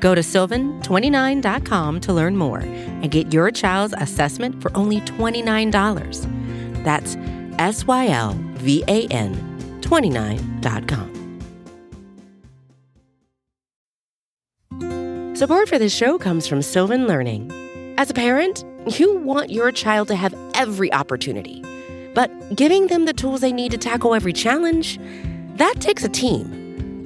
Go to sylvan29.com to learn more and get your child's assessment for only $29. That's S Y L V A N 29.com. Support for this show comes from Sylvan Learning. As a parent, you want your child to have every opportunity, but giving them the tools they need to tackle every challenge, that takes a team.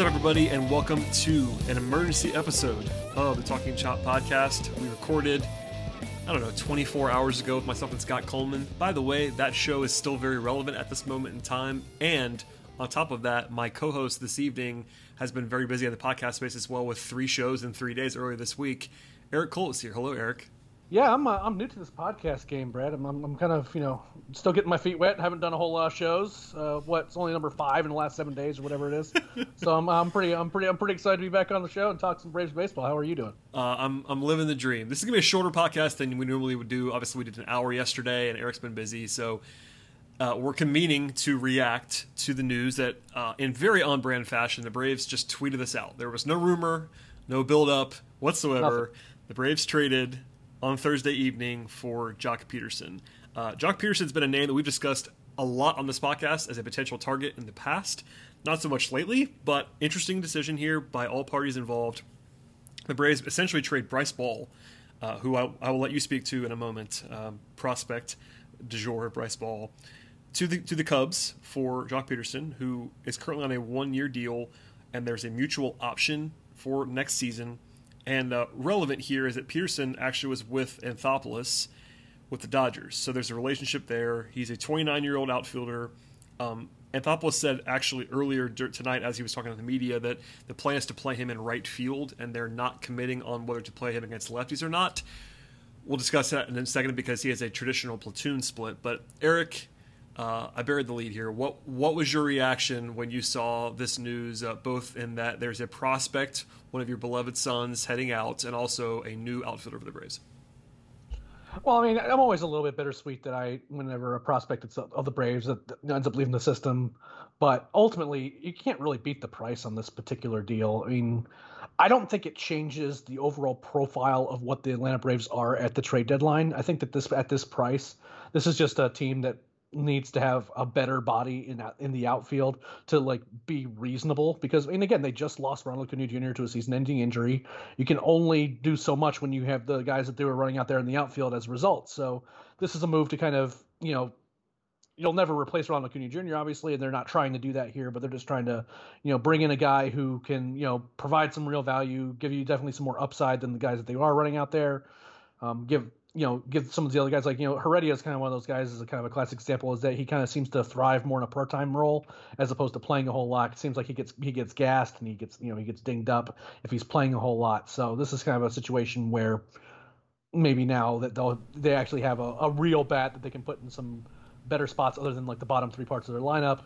What's up, everybody, and welcome to an emergency episode of the Talking Chop podcast. We recorded, I don't know, 24 hours ago with myself and Scott Coleman. By the way, that show is still very relevant at this moment in time. And on top of that, my co host this evening has been very busy on the podcast space as well with three shows in three days earlier this week. Eric Cole is here. Hello, Eric. Yeah, I'm uh, I'm new to this podcast game, Brad. I'm, I'm, I'm kind of you know still getting my feet wet. Haven't done a whole lot of shows. Uh, what? It's only number five in the last seven days or whatever it is. so I'm, I'm pretty I'm pretty I'm pretty excited to be back on the show and talk some Braves baseball. How are you doing? Uh, I'm I'm living the dream. This is gonna be a shorter podcast than we normally would do. Obviously, we did an hour yesterday, and Eric's been busy, so. Uh, we're convening to react to the news that, uh, in very on-brand fashion, the Braves just tweeted this out. There was no rumor, no build-up whatsoever. Nothing. The Braves traded on Thursday evening for Joc Pederson. Uh, Joc Pederson's been a name that we've discussed a lot on this podcast as a potential target in the past. Not so much lately, but interesting decision here by all parties involved. The Braves essentially trade Bryce Ball, uh, who I, I will let you speak to in a moment, um, prospect du jour, Bryce Ball, to the to the Cubs for Joc Pederson, who is currently on a one year deal, and there's a mutual option for next season. And uh, relevant here is that Pederson actually was with Anthopoulos with the Dodgers, so there's a relationship there. He's a 29 year old outfielder. Um, Anthopoulos said actually earlier tonight, as he was talking to the media, that the plan is to play him in right field, and they're not committing on whether to play him against lefties or not. We'll discuss that in a second because he has a traditional platoon split. But Eric, uh, I buried the lead here. What what was your reaction when you saw this news? Uh, both in that there's a prospect, one of your beloved sons, heading out, and also a new outfielder for the Braves. Well, I mean, I'm always a little bit bittersweet that I, whenever a prospect of the Braves that ends up leaving the system, but ultimately you can't really beat the price on this particular deal. I mean, I don't think it changes the overall profile of what the Atlanta Braves are at the trade deadline. I think that this at this price, this is just a team that needs to have a better body in in the outfield to like be reasonable because and again they just lost Ronald Acuna Jr. to a season-ending injury. You can only do so much when you have the guys that they were running out there in the outfield as a result. So this is a move to kind of you know you'll never replace Ronald Acuna Jr. obviously, and they're not trying to do that here, but they're just trying to, you know, bring in a guy who can, you know, provide some real value, give you definitely some more upside than the guys that they are running out there. Um, give you know, give some of the other guys like you know Heredia is kind of one of those guys is a kind of a classic example is that he kind of seems to thrive more in a part time role as opposed to playing a whole lot. It seems like he gets he gets gassed and he gets you know he gets dinged up if he's playing a whole lot. So this is kind of a situation where maybe now that they'll they actually have a, a real bat that they can put in some better spots other than like the bottom three parts of their lineup.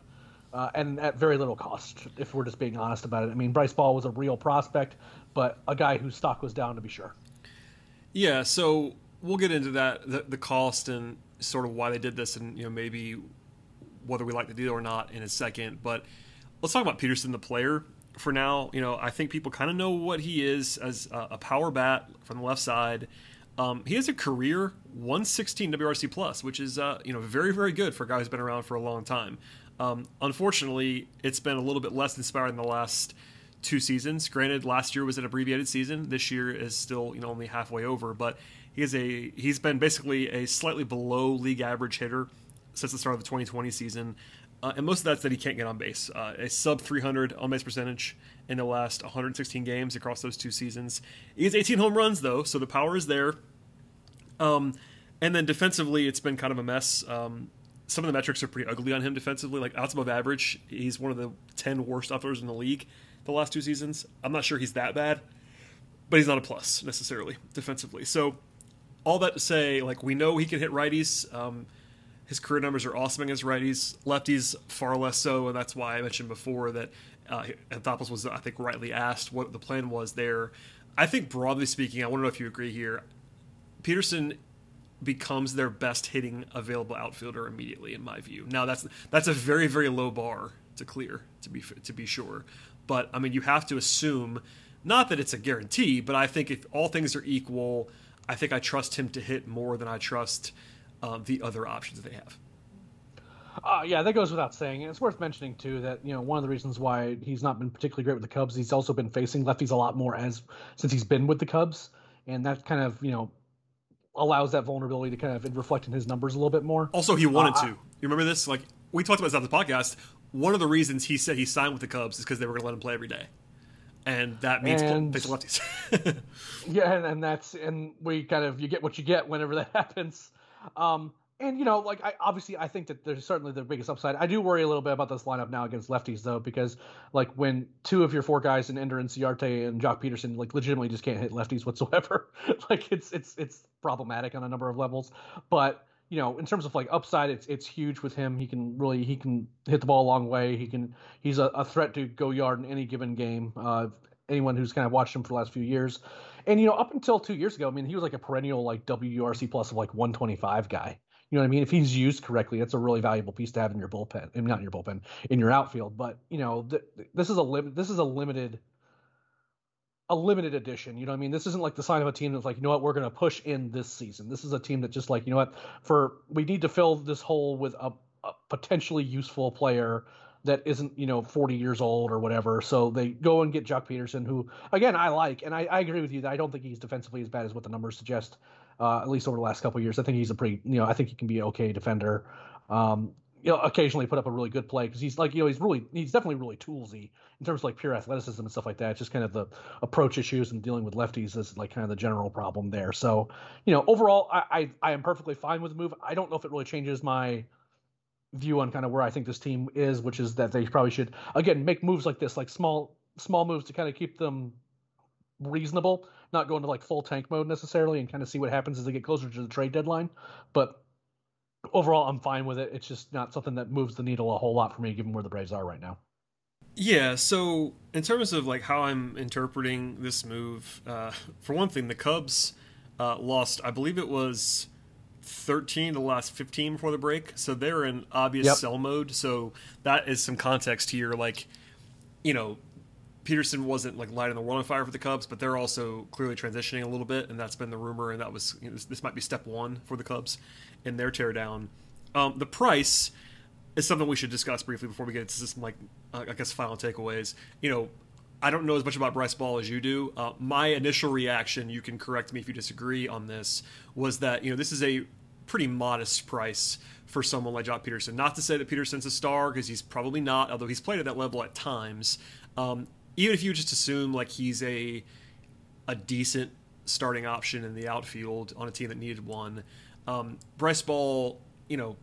Uh, and at very little cost, if we're just being honest about it. I mean, Bryce Ball was a real prospect, but a guy whose stock was down to be sure. Yeah, so we'll get into that the, the cost and sort of why they did this, and you know maybe whether we like the deal or not in a second. But let's talk about Pederson, the player. For now, you know, I think people kind of know what he is as a, a power bat from the left side. Um, he has a career 116 WRC plus, which is uh, you know very very good for a guy who's been around for a long time. Um, unfortunately, it's been a little bit less inspiring the last two seasons. Granted, last year was an abbreviated season. This year is still you know only halfway over, but he is a he's been basically a slightly below league average hitter since the start of the 2020 season. Uh, and most of that's that he can't get on base. Uh, a sub 300 on base percentage in the last 116 games across those two seasons. He has 18 home runs though, so the power is there. Um, and then defensively, it's been kind of a mess. Um, some of the metrics are pretty ugly on him defensively. Like outs above average, he's one of the 10 worst outfielders in the league the last two seasons. I'm not sure he's that bad, but he's not a plus necessarily defensively. So all that to say, like we know he can hit righties. Um, his career numbers are awesome against righties. Lefties far less so, and that's why I mentioned before that uh, Anthopoulos was, I think, rightly asked what the plan was there. I think broadly speaking, I want to know if you agree here. Pederson becomes their best hitting available outfielder immediately, in my view. Now that's that's a very very low bar to clear to be to be sure, but I mean you have to assume not that it's a guarantee, but I think if all things are equal I think I trust him to hit more than I trust um, the other options they have. Uh, yeah, that goes without saying. And it's worth mentioning too that you know one of the reasons why he's not been particularly great with the Cubs, he's also been facing lefties a lot more as since he's been with the Cubs, and that kind of you know allows that vulnerability to kind of reflect in his numbers a little bit more. Also, he wanted uh, to. You remember this? Like we talked about this on the podcast. One of the reasons he said he signed with the Cubs is because they were going to let him play every day and that means and, lefties. yeah, and, and, that's and we kind of you get what you get whenever that happens. Um, and you know, like I obviously I think that there's certainly the biggest upside. I do worry a little bit about this lineup now against lefties though, because like when two of your four guys in Ender Inciarte and Joc Pederson like legitimately just can't hit lefties whatsoever. like it's it's it's problematic on a number of levels. But you know, in terms of like upside, it's it's huge with him. He can really he can hit the ball a long way. He can he's a, a threat to go yard in any given game. Uh, anyone who's kind of watched him for the last few years, and you know, up until two years ago, I mean, he was like a perennial like WRC plus of like 125 guy. You know what I mean? If he's used correctly, that's a really valuable piece to have in your bullpen. I mean, not in your bullpen, in your outfield. But you know, th- this is a lim- this is a limited a limited edition. You know what I mean? This isn't like the sign of a team that's like, you know what, we're going to push in this season. This is a team that just like, you know what, for we need to fill this hole with a, a potentially useful player that isn't, you know, 40 years old or whatever. So they go and get Joc Pederson, who, again, I like. And I, I agree with you that I don't think he's defensively as bad as what the numbers suggest, uh, at least over the last couple years. I think he's a pretty, you know, I think he can be an okay defender. Um, you know, occasionally put up a really good play because he's like, you know, he's really, he's definitely really toolsy in terms of like pure athleticism and stuff like that. It's just kind of the approach issues and dealing with lefties is like kind of the general problem there. So, you know, overall, I, I, I am perfectly fine with the move. I don't know if it really changes my view on kind of where I think this team is, which is that they probably should again make moves like this, like small, small moves to kind of keep them reasonable, not go into like full tank mode necessarily, and kind of see what happens as they get closer to the trade deadline. But overall, I'm fine with it. It's just not something that moves the needle a whole lot for me, given where the Braves are right now. Yeah. So in terms of like how I'm interpreting this move, uh, for one thing, the Cubs uh, lost. I believe it was 13 the last 15 before the break, so they're in obvious yep. sell mode. So that is some context here. Like, you know, Pederson wasn't like lighting the world on fire for the Cubs, but they're also clearly transitioning a little bit, and that's been the rumor. And that was you know, this, this, might be step one for the Cubs in their teardown. Um, the price is something we should discuss briefly before we get into some like uh, I guess final takeaways. You know, I don't know as much about Bryce Ball as you do. Uh, my initial reaction, you can correct me if you disagree on this, was that you know this is a pretty modest price for someone like Joc Pederson. Not to say that Pederson's a star because he's probably not, although he's played at that level at times. Um, even if you just assume like he's a a decent starting option in the outfield on a team that needed one. Um, Bryce Ball, you know,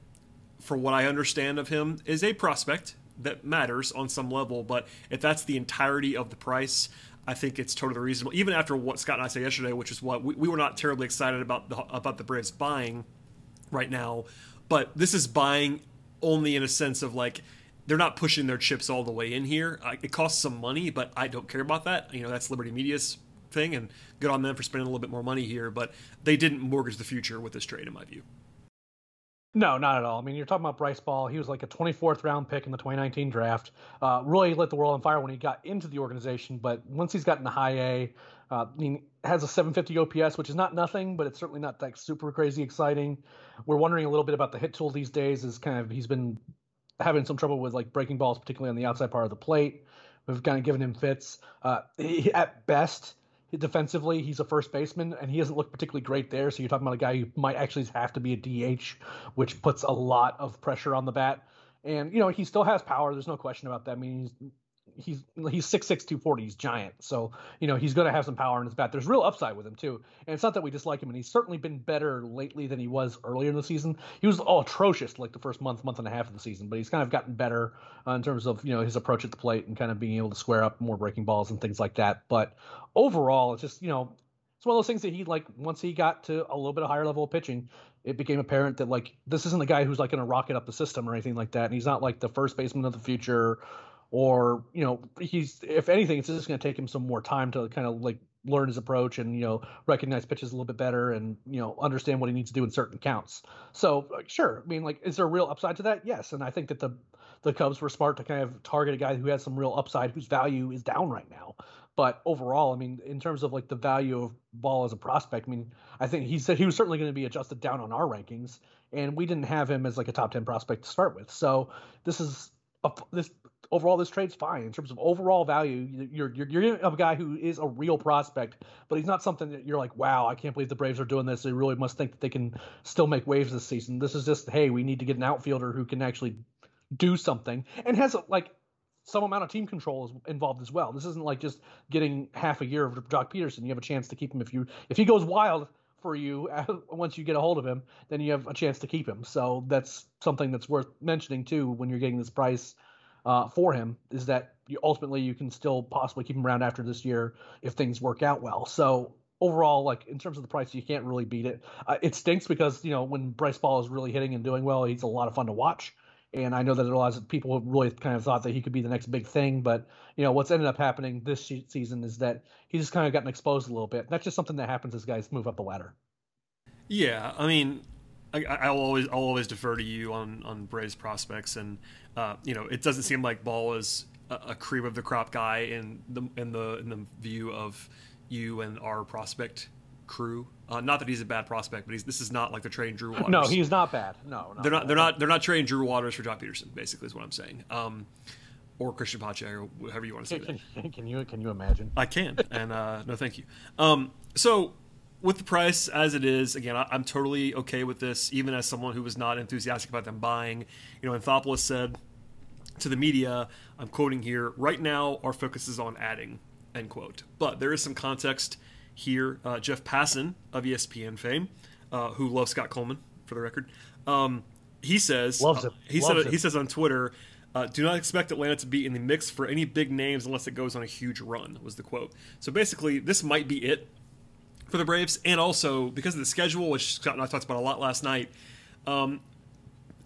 for what I understand of him, is a prospect that matters on some level. But if that's the entirety of the price, I think it's totally reasonable. Even after what Scott and I said yesterday, which is what we, we were not terribly excited about the about the Braves buying right now, but this is buying only in a sense of like they're not pushing their chips all the way in here. It costs some money, but I don't care about that. You know, that's Liberty Media's thing, and good on them for spending a little bit more money here. But they didn't mortgage the future with this trade, in my view. No, not at all. I mean, you're talking about Bryce Ball. He was like a 24th round pick in the 2019 draft. Uh, really lit the world on fire when he got into the organization, but once he's gotten to high A, uh, mean, has a 750 OPS, which is not nothing, but it's certainly not like super crazy exciting. We're wondering a little bit about the hit tool these days. Is kind of he's been having some trouble with like breaking balls, particularly on the outside part of the plate. We've kind of given him fits. Uh, he, at best, defensively, he's a first baseman, and he hasn't looked particularly great there. So you're talking about a guy who might actually have to be a DH, which puts a lot of pressure on the bat. And you know he still has power. There's no question about that. I mean, he's he's he's six six two forty. He's giant, so you know he's going to have some power in his bat. There's real upside with him too, and it's not that we dislike him, and he's certainly been better lately than he was earlier in the season. He was all atrocious like the first month, month and a half of the season, but he's kind of gotten better uh, in terms of you know his approach at the plate and kind of being able to square up more breaking balls and things like that. But overall, it's just you know it's one of those things that he like once he got to a little bit of higher level of pitching it became apparent that like this isn't the guy who's like going to rocket up the system or anything like that and he's not like the first baseman of the future or you know he's if anything it's just going to take him some more time to kind of like learn his approach and you know recognize pitches a little bit better and you know understand what he needs to do in certain counts. So sure i mean like is there a real upside to that? Yes and i think that the the cubs were smart to kind of target a guy who has some real upside whose value is down right now. But overall i mean in terms of like the value of ball as a prospect i mean i think he said he was certainly going to be adjusted down on our rankings and we didn't have him as like a top 10 prospect to start with. So this is a, this overall this trade's fine in terms of overall value. You're you're you're a guy who is a real prospect, but he's not something that you're like, wow, I can't believe the Braves are doing this. They really must think that they can still make waves this season. This is just, hey, we need to get an outfielder who can actually do something and has like some amount of team control is involved as well. This isn't like just getting half a year of Joc Pederson. You have a chance to keep him if you if he goes wild for you once you get a hold of him, then you have a chance to keep him. So that's something that's worth mentioning too when you're getting this price uh, for him is that you, ultimately you can still possibly keep him around after this year if things work out well. So overall, like in terms of the price, you can't really beat it. Uh, it stinks because you know when Bryce Ball is really hitting and doing well, he's a lot of fun to watch. And I know that a lot of people really kind of thought that he could be the next big thing, but you know what's ended up happening this season is that he's just kind of gotten exposed a little bit. That's just something that happens as guys move up the ladder. Yeah, I mean, I, will always I'll always defer to you on on Braves prospects, and uh, you know it doesn't seem like Ball is a, a cream of the crop guy in the in the in the view of you and our prospect crew. Uh, not that he's a bad prospect, but this is not like the train Drew Waters. No, he's not bad. No, they're not. They're not. They're not trading Drew Waters for Joc Pederson. Basically, is what I'm saying. Um, or Christian Pache, or whatever you want to say. Can, can, you can you imagine? I can, and uh, no, thank you. Um, so with the price as it is, again, I, am totally okay with this, even as someone who was not enthusiastic about them buying. You know, Anthopoulos said to the media, I'm quoting here, right now our focus is on adding, end quote. But there is some context here. Uh, Jeff Passan of ESPN fame, uh, who loves Scott Coleman, for the record, um, he says, loves it. he said, he says on Twitter, uh, do not expect Atlanta to be in the mix for any big names unless it goes on a huge run, was the quote. So basically, this might be it for the Braves, and also because of the schedule, which Scott and I talked about a lot last night. Um,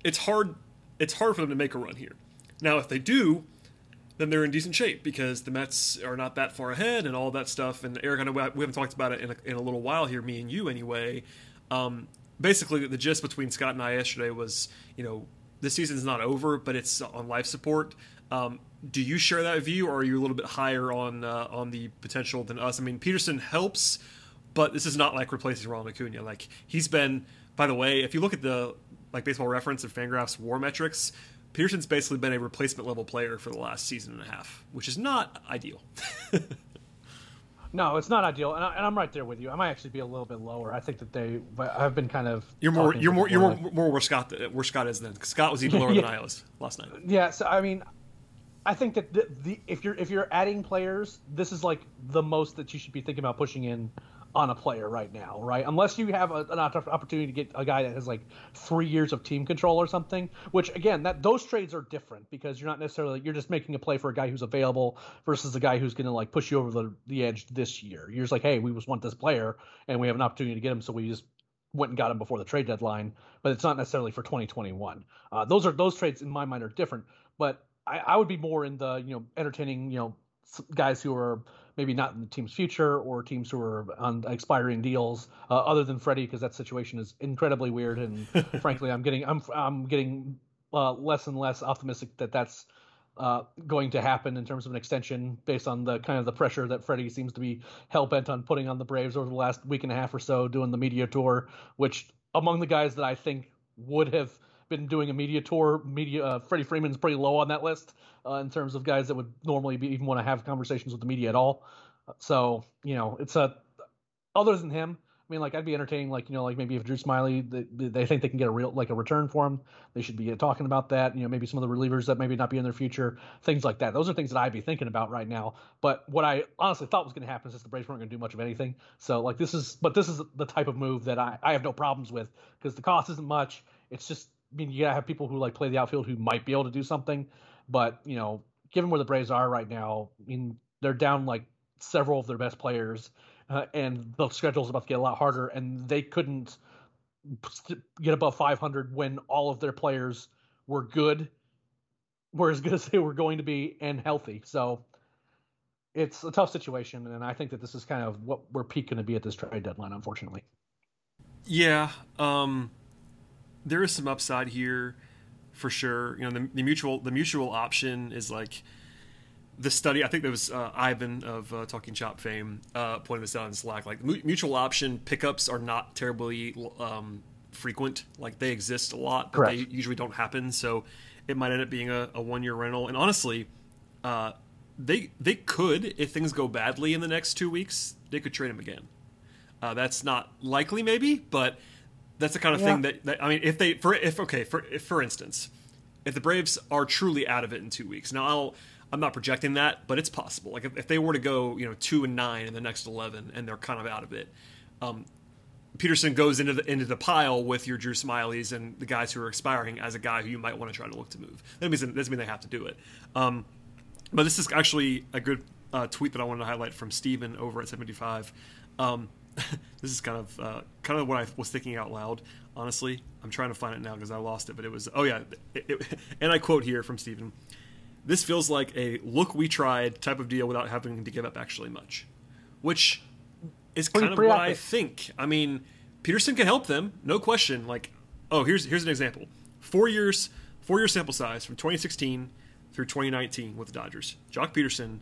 it's hard. It's hard for them to make a run here. Now, if they do, then they're in decent shape because the Mets are not that far ahead and all that stuff. And Eric, I we haven't talked about it in a, in a little while here, me and you anyway. Um, basically, the gist between Scott and I yesterday was, you know, the season's not over, but it's on life support. Um, do you share that view, or are you a little bit higher on uh, on the potential than us? I mean, Pederson helps but this is not like replacing Ronald Acuna. Like he's been, by the way, if you look at the like Baseball Reference and Fangraphs WAR metrics, Pederson's basically been a replacement level player for the last season and a half, which is not ideal. no, it's not ideal, and, I, am right there with you. I might actually be a little bit lower. I think that they, I've been kind of. You're more, you're more, you're more, more where Scott, where Scott is then. Scott was even lower yeah. than I was last night. Yeah, so I mean, I think that the, the, if you're if you're adding players, this is like the most that you should be thinking about pushing in on a player right now, right? Unless you have a, an opportunity to get a guy that has like three years of team control or something. Which again, that those trades are different because you're not necessarily you're just making a play for a guy who's available versus a guy who's going to like push you over the, the edge this year. You're just like, hey, we just want this player and we have an opportunity to get him, so we just went and got him before the trade deadline. But it's not necessarily for 2021. Uh, those are those trades in my mind are different. But I, I would be more in the you know entertaining you know guys who are maybe not in the team's future or teams who are on expiring deals, uh, other than Freddie, because that situation is incredibly weird. And frankly, I'm getting I'm I'm getting uh, less and less optimistic that that's uh, going to happen in terms of an extension based on the kind of the pressure that Freddie seems to be hell bent on putting on the Braves over the last week and a half or so, doing the media tour, which among the guys that I think would have been doing a media tour. Media uh, Freddie Freeman's pretty low on that list uh, in terms of guys that would normally be even want to have conversations with the media at all. So you know, it's a other than him. I mean, like I'd be entertaining, like you know, like maybe if Drew Smyly, they, they think they can get a real like a return for him, they should be talking about that. You know, maybe some of the relievers that maybe not be in their future, things like that. Those are things that I'd be thinking about right now. But what I honestly thought was going to happen is the Braves weren't going to do much of anything. So like this is, but this is the type of move that I I have no problems with because the cost isn't much. It's just mean, you gotta have people who like play the outfield who might be able to do something, but you know, given where the Braves are right now, I mean, they're down like several of their best players, uh, and the schedule's about to get a lot harder, and they couldn't get above 500 when all of their players were good, were as good as they were going to be and healthy. So it's a tough situation, and I think that this is kind of what we're peak going to be at this trade deadline, unfortunately. Yeah. Um there is some upside here for sure. You know, the, the mutual the mutual option is like the study. I think there was uh, Ivan of uh, Talking Chop fame uh, pointed this out in Slack. Like mutual option pickups are not terribly um, frequent. Like they exist a lot, but Correct. they usually don't happen. So it might end up being a, a one year rental. And honestly, uh, they they could if things go badly in the next two weeks, they could trade him again. Uh, that's not likely, maybe, but that's the kind of yeah. thing that, that, I mean, if they for if okay for if, for instance, if the Braves are truly out of it in two weeks, now I'll I'm not projecting that, but it's possible. Like if, if they were to go you know two and nine in the next eleven and they're kind of out of it, um, Pederson goes into the into the pile with your Drew Smyly's and the guys who are expiring as a guy who you might want to try to look to move. That means that doesn't mean they have to do it. Um, but this is actually a good uh, tweet that I wanted to highlight from Steven over at 75. Um, this is kind of uh, kind of what I was thinking out loud. Honestly, I'm trying to find it now because I lost it. But it was oh yeah, it, it, and I quote here from Stephen: "This feels like a look we tried type of deal without having to give up actually much," which is kind of what I think. I mean, Pederson can help them, no question. Like, oh, here's here's an example: four years, four year sample size from 2016 through 2019 with the Dodgers. Joc Pederson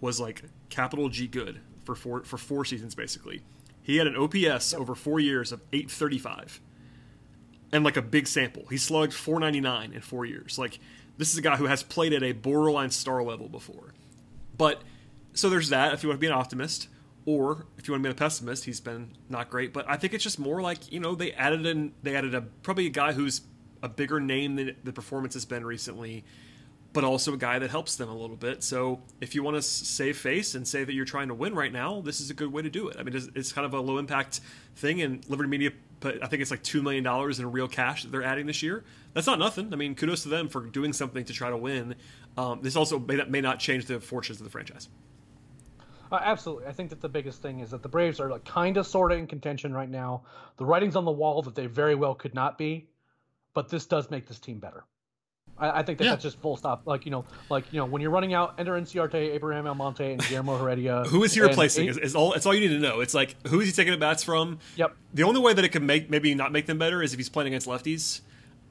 was like capital G good for four for four seasons basically. He had an OPS over four years of 835, and like a big sample. He slugged 499 in four years. Like this is a guy who has played at a borderline star level before. But so there's that. If you want to be an optimist, or if you want to be a pessimist, he's been not great. But I think it's just more like you know they added in they added a probably a guy who's a bigger name than the performance has been recently but also a guy that helps them a little bit. So if you want to save face and say that you're trying to win right now, this is a good way to do it. I mean, it's, it's kind of a low impact thing, and Liberty Media, put, I think it's like two million dollars in real cash that they're adding this year. That's not nothing. I mean, kudos to them for doing something to try to win. Um, this also may not, may not change the fortunes of the franchise. Uh, absolutely. I think that the biggest thing is that the Braves are like kind of sort of in contention right now. The writing's on the wall that they very well could not be, but this does make this team better. I, I think that yeah. that's just full stop. Like you know, like you know, when you're running out, Ender Inciarte, Abraham Almonte, and Guillermo Heredia. who is he replacing? Is, is, all. It's all you need to know. It's like who is he taking the bats from? Yep. The only way that it can make maybe not make them better is if he's playing against lefties,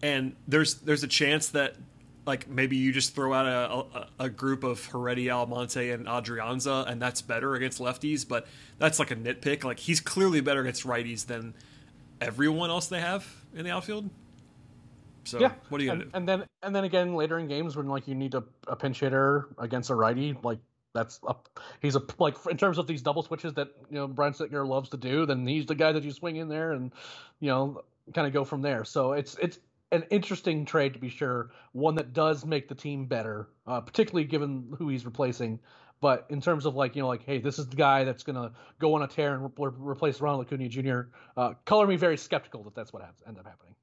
and there's there's a chance that like maybe you just throw out a, a, a, group of Heredia, Almonte, and Adrianza, and that's better against lefties. But that's like a nitpick. Like he's clearly better against righties than everyone else they have in the outfield. So yeah. what are you gonna and, do? And then and then again later in games when like you need a, a pinch hitter against a righty, like that's up. He's a like in terms of these double switches that you know Brian Snitker loves to do. Then he's the guy that you swing in there and you know kind of go from there. So it's it's an interesting trade to be sure. One that does make the team better, uh, particularly given who he's replacing. But in terms of like you know like hey this is the guy that's gonna go on a tear and re- replace Ronald Acuna Jr. Uh, color me very skeptical that that's what happens, end up happening.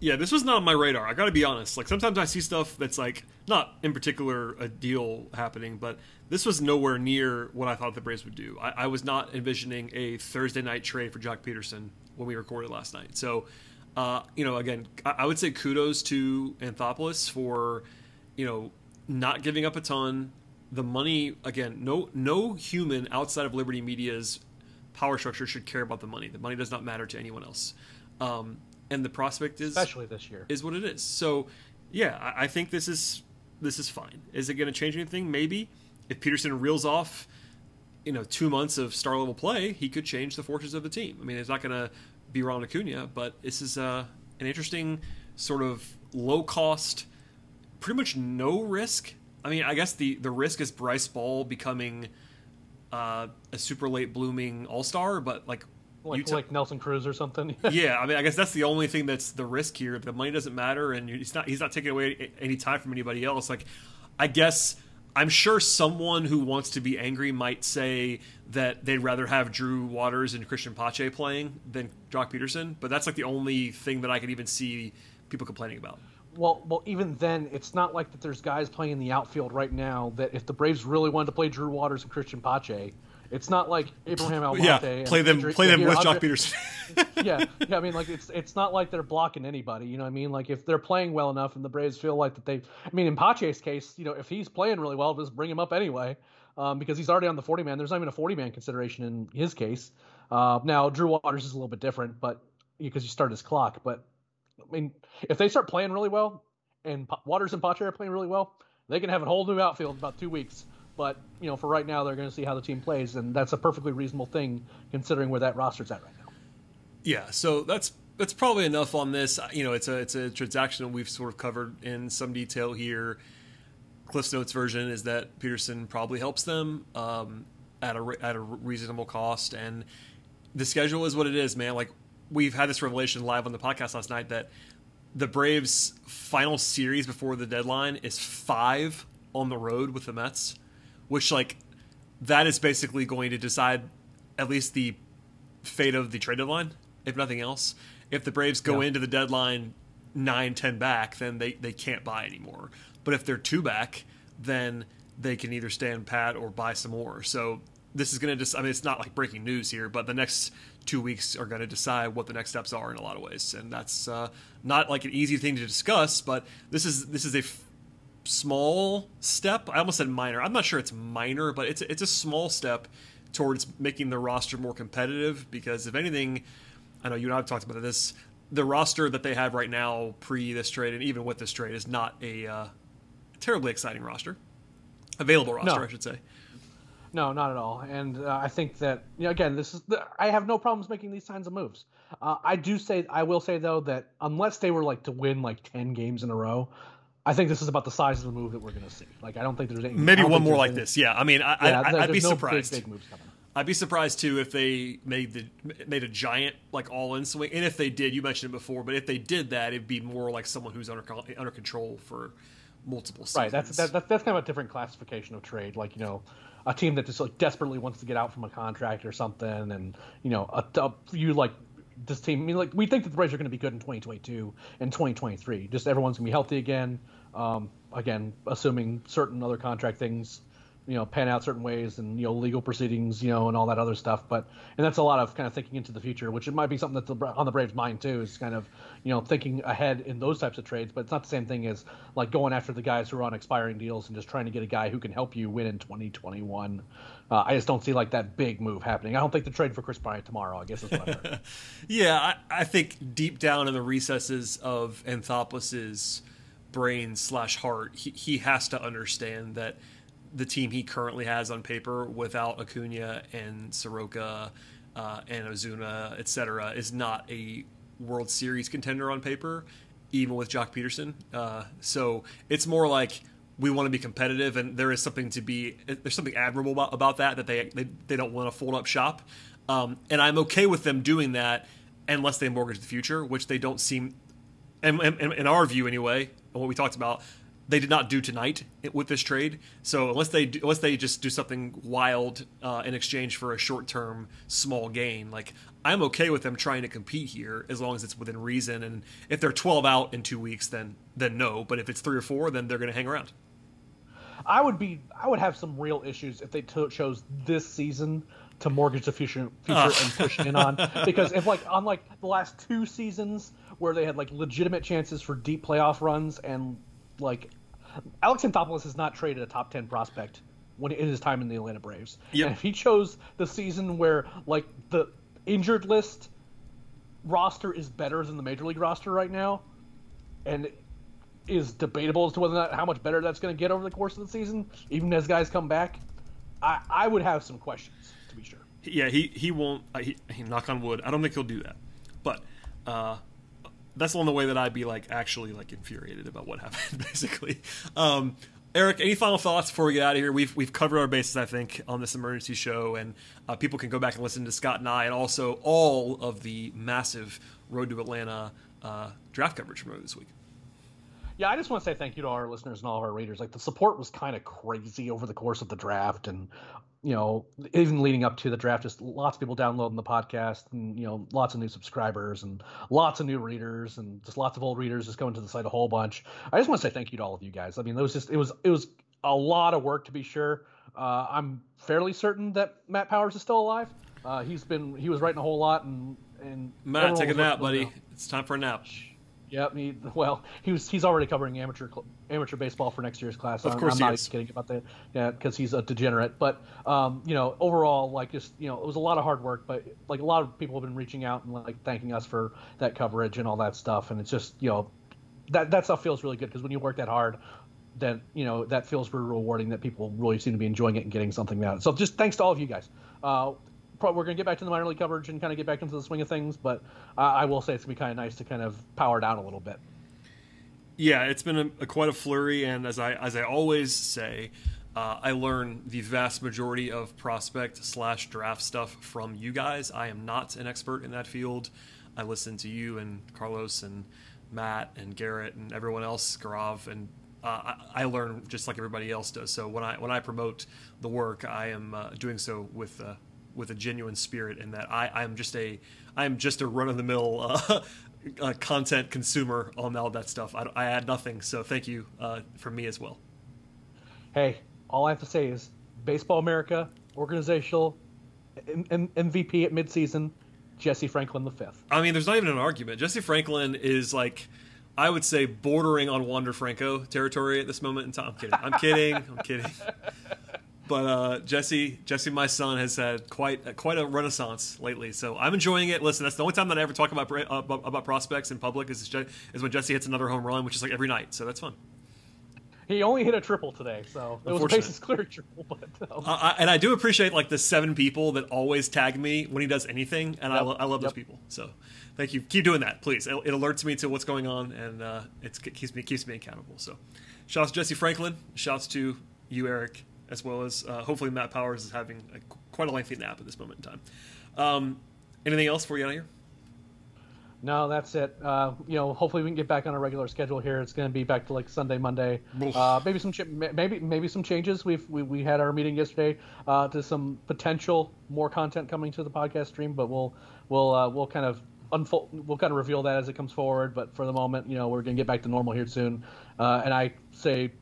Yeah, this was not on my radar. I got to be honest. Like sometimes I see stuff that's like not in particular a deal happening, but this was nowhere near what I thought the Braves would do. I, I was not envisioning a Thursday night trade for Joc Pederson when we recorded last night. So, uh, you know, again, I, I would say kudos to Anthopoulos for, you know, not giving up a ton. The money again, no no human outside of Liberty Media's power structure should care about the money. The money does not matter to anyone else. Um, and the prospect is especially this year is what it is. So, yeah, I, I think this is this is fine. Is it going to change anything? Maybe. If Pederson reels off, you know, two months of star level play, he could change the fortunes of the team. I mean, it's not going to be Ron Acuna, but this is uh, an interesting sort of low cost, pretty much no risk. I mean, I guess the the risk is Bryce Ball becoming uh, a super late blooming all star, but like like, t- like Nelson Cruz or something. yeah, I mean, I guess that's the only thing that's the risk here. The money doesn't matter, and he's not he's not taking away any time from anybody else. Like, I guess I'm sure someone who wants to be angry might say that they'd rather have Drew Waters and Christian Pache playing than Joc Pederson, but that's like the only thing that I could even see people complaining about. Well, well, even then, it's not like that. There's guys playing in the outfield right now that if the Braves really wanted to play Drew Waters and Christian Pache, it's not like Abraham Almonte. Yeah, play them, play them with Joc Pederson. yeah, yeah. I mean, like it's it's not like they're blocking anybody. You know what I mean? Like if they're playing well enough, and the Braves feel like that they. I mean, in Pache's case, you know, if he's playing really well, just bring him up anyway, um, because he's already on the 40 man. There's not even a 40 man consideration in his case. Uh, now Drew Waters is a little bit different, but because you start his clock. But I mean, if they start playing really well, and Waters and Pache are playing really well, they can have a whole new outfield in about two weeks. But you know, for right now, they're going to see how the team plays, and that's a perfectly reasonable thing considering where that roster's at right now. Yeah, so that's that's probably enough on this. You know, it's a it's a transaction we've sort of covered in some detail here. Cliff's Notes version is that Pederson probably helps them um, at a at a reasonable cost, and the schedule is what it is, man. Like we've had this revelation live on the podcast last night that the Braves' final series before the deadline is five on the road with the Mets which like that is basically going to decide at least the fate of the trade deadline, if nothing else. If the Braves go yeah. into the deadline nine, ten back, then they, they can't buy anymore. But if they're two back, then they can either stand pat or buy some more. So this is going to just, I mean, it's not like breaking news here, but the next two weeks are going to decide what the next steps are in a lot of ways. And that's uh, not like an easy thing to discuss, but this is, this is a small step. I almost said minor. I'm not sure it's minor, but it's it's a small step towards making the roster more competitive. Because if anything, I know you and I have talked about this. The roster that they have right now, pre this trade, and even with this trade, is not a uh, terribly exciting roster. Available roster, no. I should say. No, not at all. And uh, I think that you know, again, this is the, I have no problems making these kinds of moves. Uh, I do say I will say though that unless they were like to win like ten games in a row, I think this is about the size of the move that we're going to see. Like, I don't think there's any. Maybe one more like any, this. Yeah, I mean, I, yeah, I, would be no surprised. Big, big moves coming. I'd be surprised too if they made the made a giant like all in swing. And if they did, you mentioned it before, but if they did that, it'd be more like someone who's under under control for multiple seasons. Right. That's that, that's kind of a different classification of trade. Like you know, a team that just like desperately wants to get out from a contract or something, and you know, a, a you like this team. I mean, like we think that the Braves are going to be good in 2022 and 2023. Just everyone's going to be healthy again. Um, again, assuming certain other contract things, you know, pan out certain ways and you know legal proceedings, you know, and all that other stuff. But and that's a lot of kind of thinking into the future, which it might be something that's on the Braves' mind too. Is kind of you know thinking ahead in those types of trades. But it's not the same thing as like going after the guys who are on expiring deals and just trying to get a guy who can help you win in 2021. Uh, I just don't see like that big move happening. I don't think the trade for Kris Bryant tomorrow. I guess is what I yeah, I, I think deep down in the recesses of Anthopoulos' brain slash heart, he, he has to understand that the team he currently has on paper without Acuna and Soroka uh, and Ozuna, etc., is not a World Series contender on paper, even with Joc Pederson. Uh, so it's more like we want to be competitive, and there is something to be there's something admirable about, about that that they, they they don't want to fold up shop, um, and I'm okay with them doing that unless they mortgage the future, which they don't seem, and in our view anyway, what we talked about, they did not do tonight with this trade. So unless they do, unless they just do something wild uh, in exchange for a short term small gain, like I'm okay with them trying to compete here as long as it's within reason. And if they're 12 out in two weeks, then then no. But if it's three or four, then they're going to hang around. I would be I would have some real issues if they t- chose this season to mortgage the future, future and push in on because if like on like the last two seasons where they had like legitimate chances for deep playoff runs and like Alex Anthopoulos has not traded a top ten prospect when in his time in the Atlanta Braves. Yep. And if he chose the season where like the injured list roster is better than the major league roster right now, and is debatable as to whether or not how much better that's going to get over the course of the season, even as guys come back. I, I would have some questions to be sure. Yeah, he he won't. Uh, he, he, knock on wood. I don't think he'll do that. But uh, that's the only way that I'd be like actually like infuriated about what happened, basically. Um, Eric, any final thoughts before we get out of here? We've we've covered our bases, I think, on this emergency show, and uh, people can go back and listen to Scott and I, and also all of the massive Road to Atlanta uh, draft coverage from this week. Yeah, I just want to say thank you to all our listeners and all of our readers. Like the support was kind of crazy over the course of the draft, and you know, even leading up to the draft, just lots of people downloading the podcast, and you know, lots of new subscribers and lots of new readers, and just lots of old readers just going to the site a whole bunch. I just want to say thank you to all of you guys. I mean, it was just it was it was a lot of work to be sure. Uh, I'm fairly certain that Matt Powers is still alive. Uh, he's been he was writing a whole lot, and and Matt, take a nap, buddy. It's time for a nap. Yep. He, well, he was he's already covering amateur amateur baseball for next year's class. Of course, I'm, I'm not kidding about that. Yeah, because he's a degenerate. But um, you know, overall, like just you know, it was a lot of hard work. But like a lot of people have been reaching out and like thanking us for that coverage and all that stuff. And it's just you know, that that stuff feels really good because when you work that hard, then you know that feels very rewarding. That people really seem to be enjoying it and getting something out. So just thanks to all of you guys. Uh, we're going to get back to the minor league coverage and kind of get back into the swing of things. But uh, I will say it's going to be kind of nice to kind of power down a little bit. Yeah, it's been a, a quite a flurry, and as I as I always say, uh, I learn the vast majority of prospect slash draft stuff from you guys. I am not an expert in that field. I listen to you and Carlos and Matt and Garrett and everyone else, Gaurav, and uh, I, I, learn just like everybody else does. So when I when I promote the work, I am uh, doing so with uh, with a genuine spirit in that I I'm just a I'm just a run of the mill uh, uh, content consumer on all that stuff. I, I add nothing, so thank you uh, from me as well. Hey, all I have to say is Baseball America organizational M- M- MVP at midseason, Jesse Franklin the fifth. I mean, there's not even an argument. Jesse Franklin is like. I would say bordering on Wander Franco territory at this moment in time. I'm kidding. I'm kidding. I'm kidding. But uh, Jesse, Jesse, my son has had quite quite a renaissance lately. So I'm enjoying it. Listen, that's the only time that I ever talk about uh, about prospects in public is is when Jesse hits another home run, which is like every night. So that's fun. He only hit a triple today, so it was a bases clear triple. But um. uh, I, and I do appreciate like the seven people that always tag me when he does anything, and yep. I, lo- I love yep. those people. So thank you. Keep doing that, please. It, it alerts me to what's going on, and uh, it keeps me keeps me accountable. So, shouts to Jesse Franklin. Shouts to you, Eric as well as uh, hopefully Matt Powers is having a, quite a lengthy nap at this moment in time. Um, anything else for you out of here? No, that's it. Uh, you know, hopefully we can get back on a regular schedule here. It's going to be back to like Sunday, Monday. Uh, maybe some maybe maybe some changes. We've we, we had our meeting yesterday uh, to some potential more content coming to the podcast stream, but we'll we'll uh, we'll kind of unfold. We'll kind of reveal that as it comes forward. But for the moment, you know, we're going to get back to normal here soon. Uh, and I say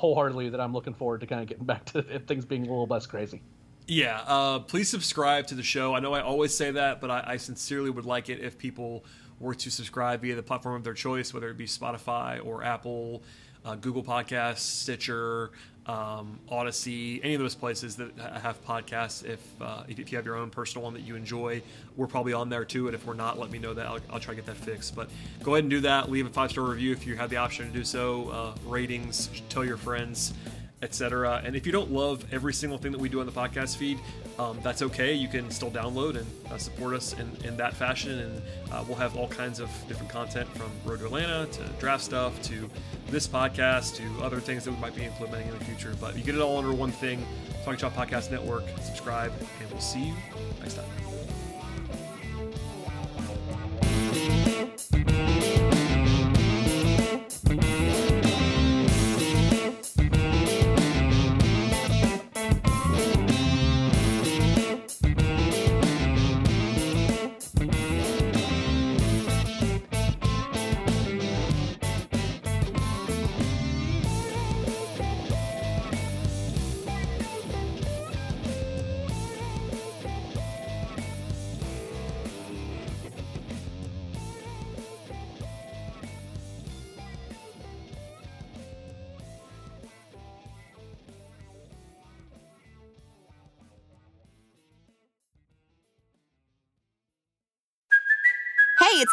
wholeheartedly that I'm looking forward to kind of getting back to things being a little less crazy. Yeah, uh, please subscribe to the show. I know I always say that, but I, I, sincerely would like it if people were to subscribe via the platform of their choice, whether it be Spotify or Apple, uh, Google Podcasts, Stitcher, um, Audacy, any of those places that have podcasts. If, uh, if, if you have your own personal one that you enjoy, we're probably on there too. And if we're not, let me know that. I'll, I'll try to get that fixed. But go ahead and do that. Leave a five star review if you have the option to do so. Uh, ratings, tell your friends etc. And if you don't love every single thing that we do on the podcast feed, um, that's okay. You can still download and uh, support us in, in that fashion. And uh, we'll have all kinds of different content from Road to Atlanta to draft stuff to this podcast to other things that we might be implementing in the future. But you get it all under one thing Talking Chop Podcast Network. Subscribe, and we'll see you next time.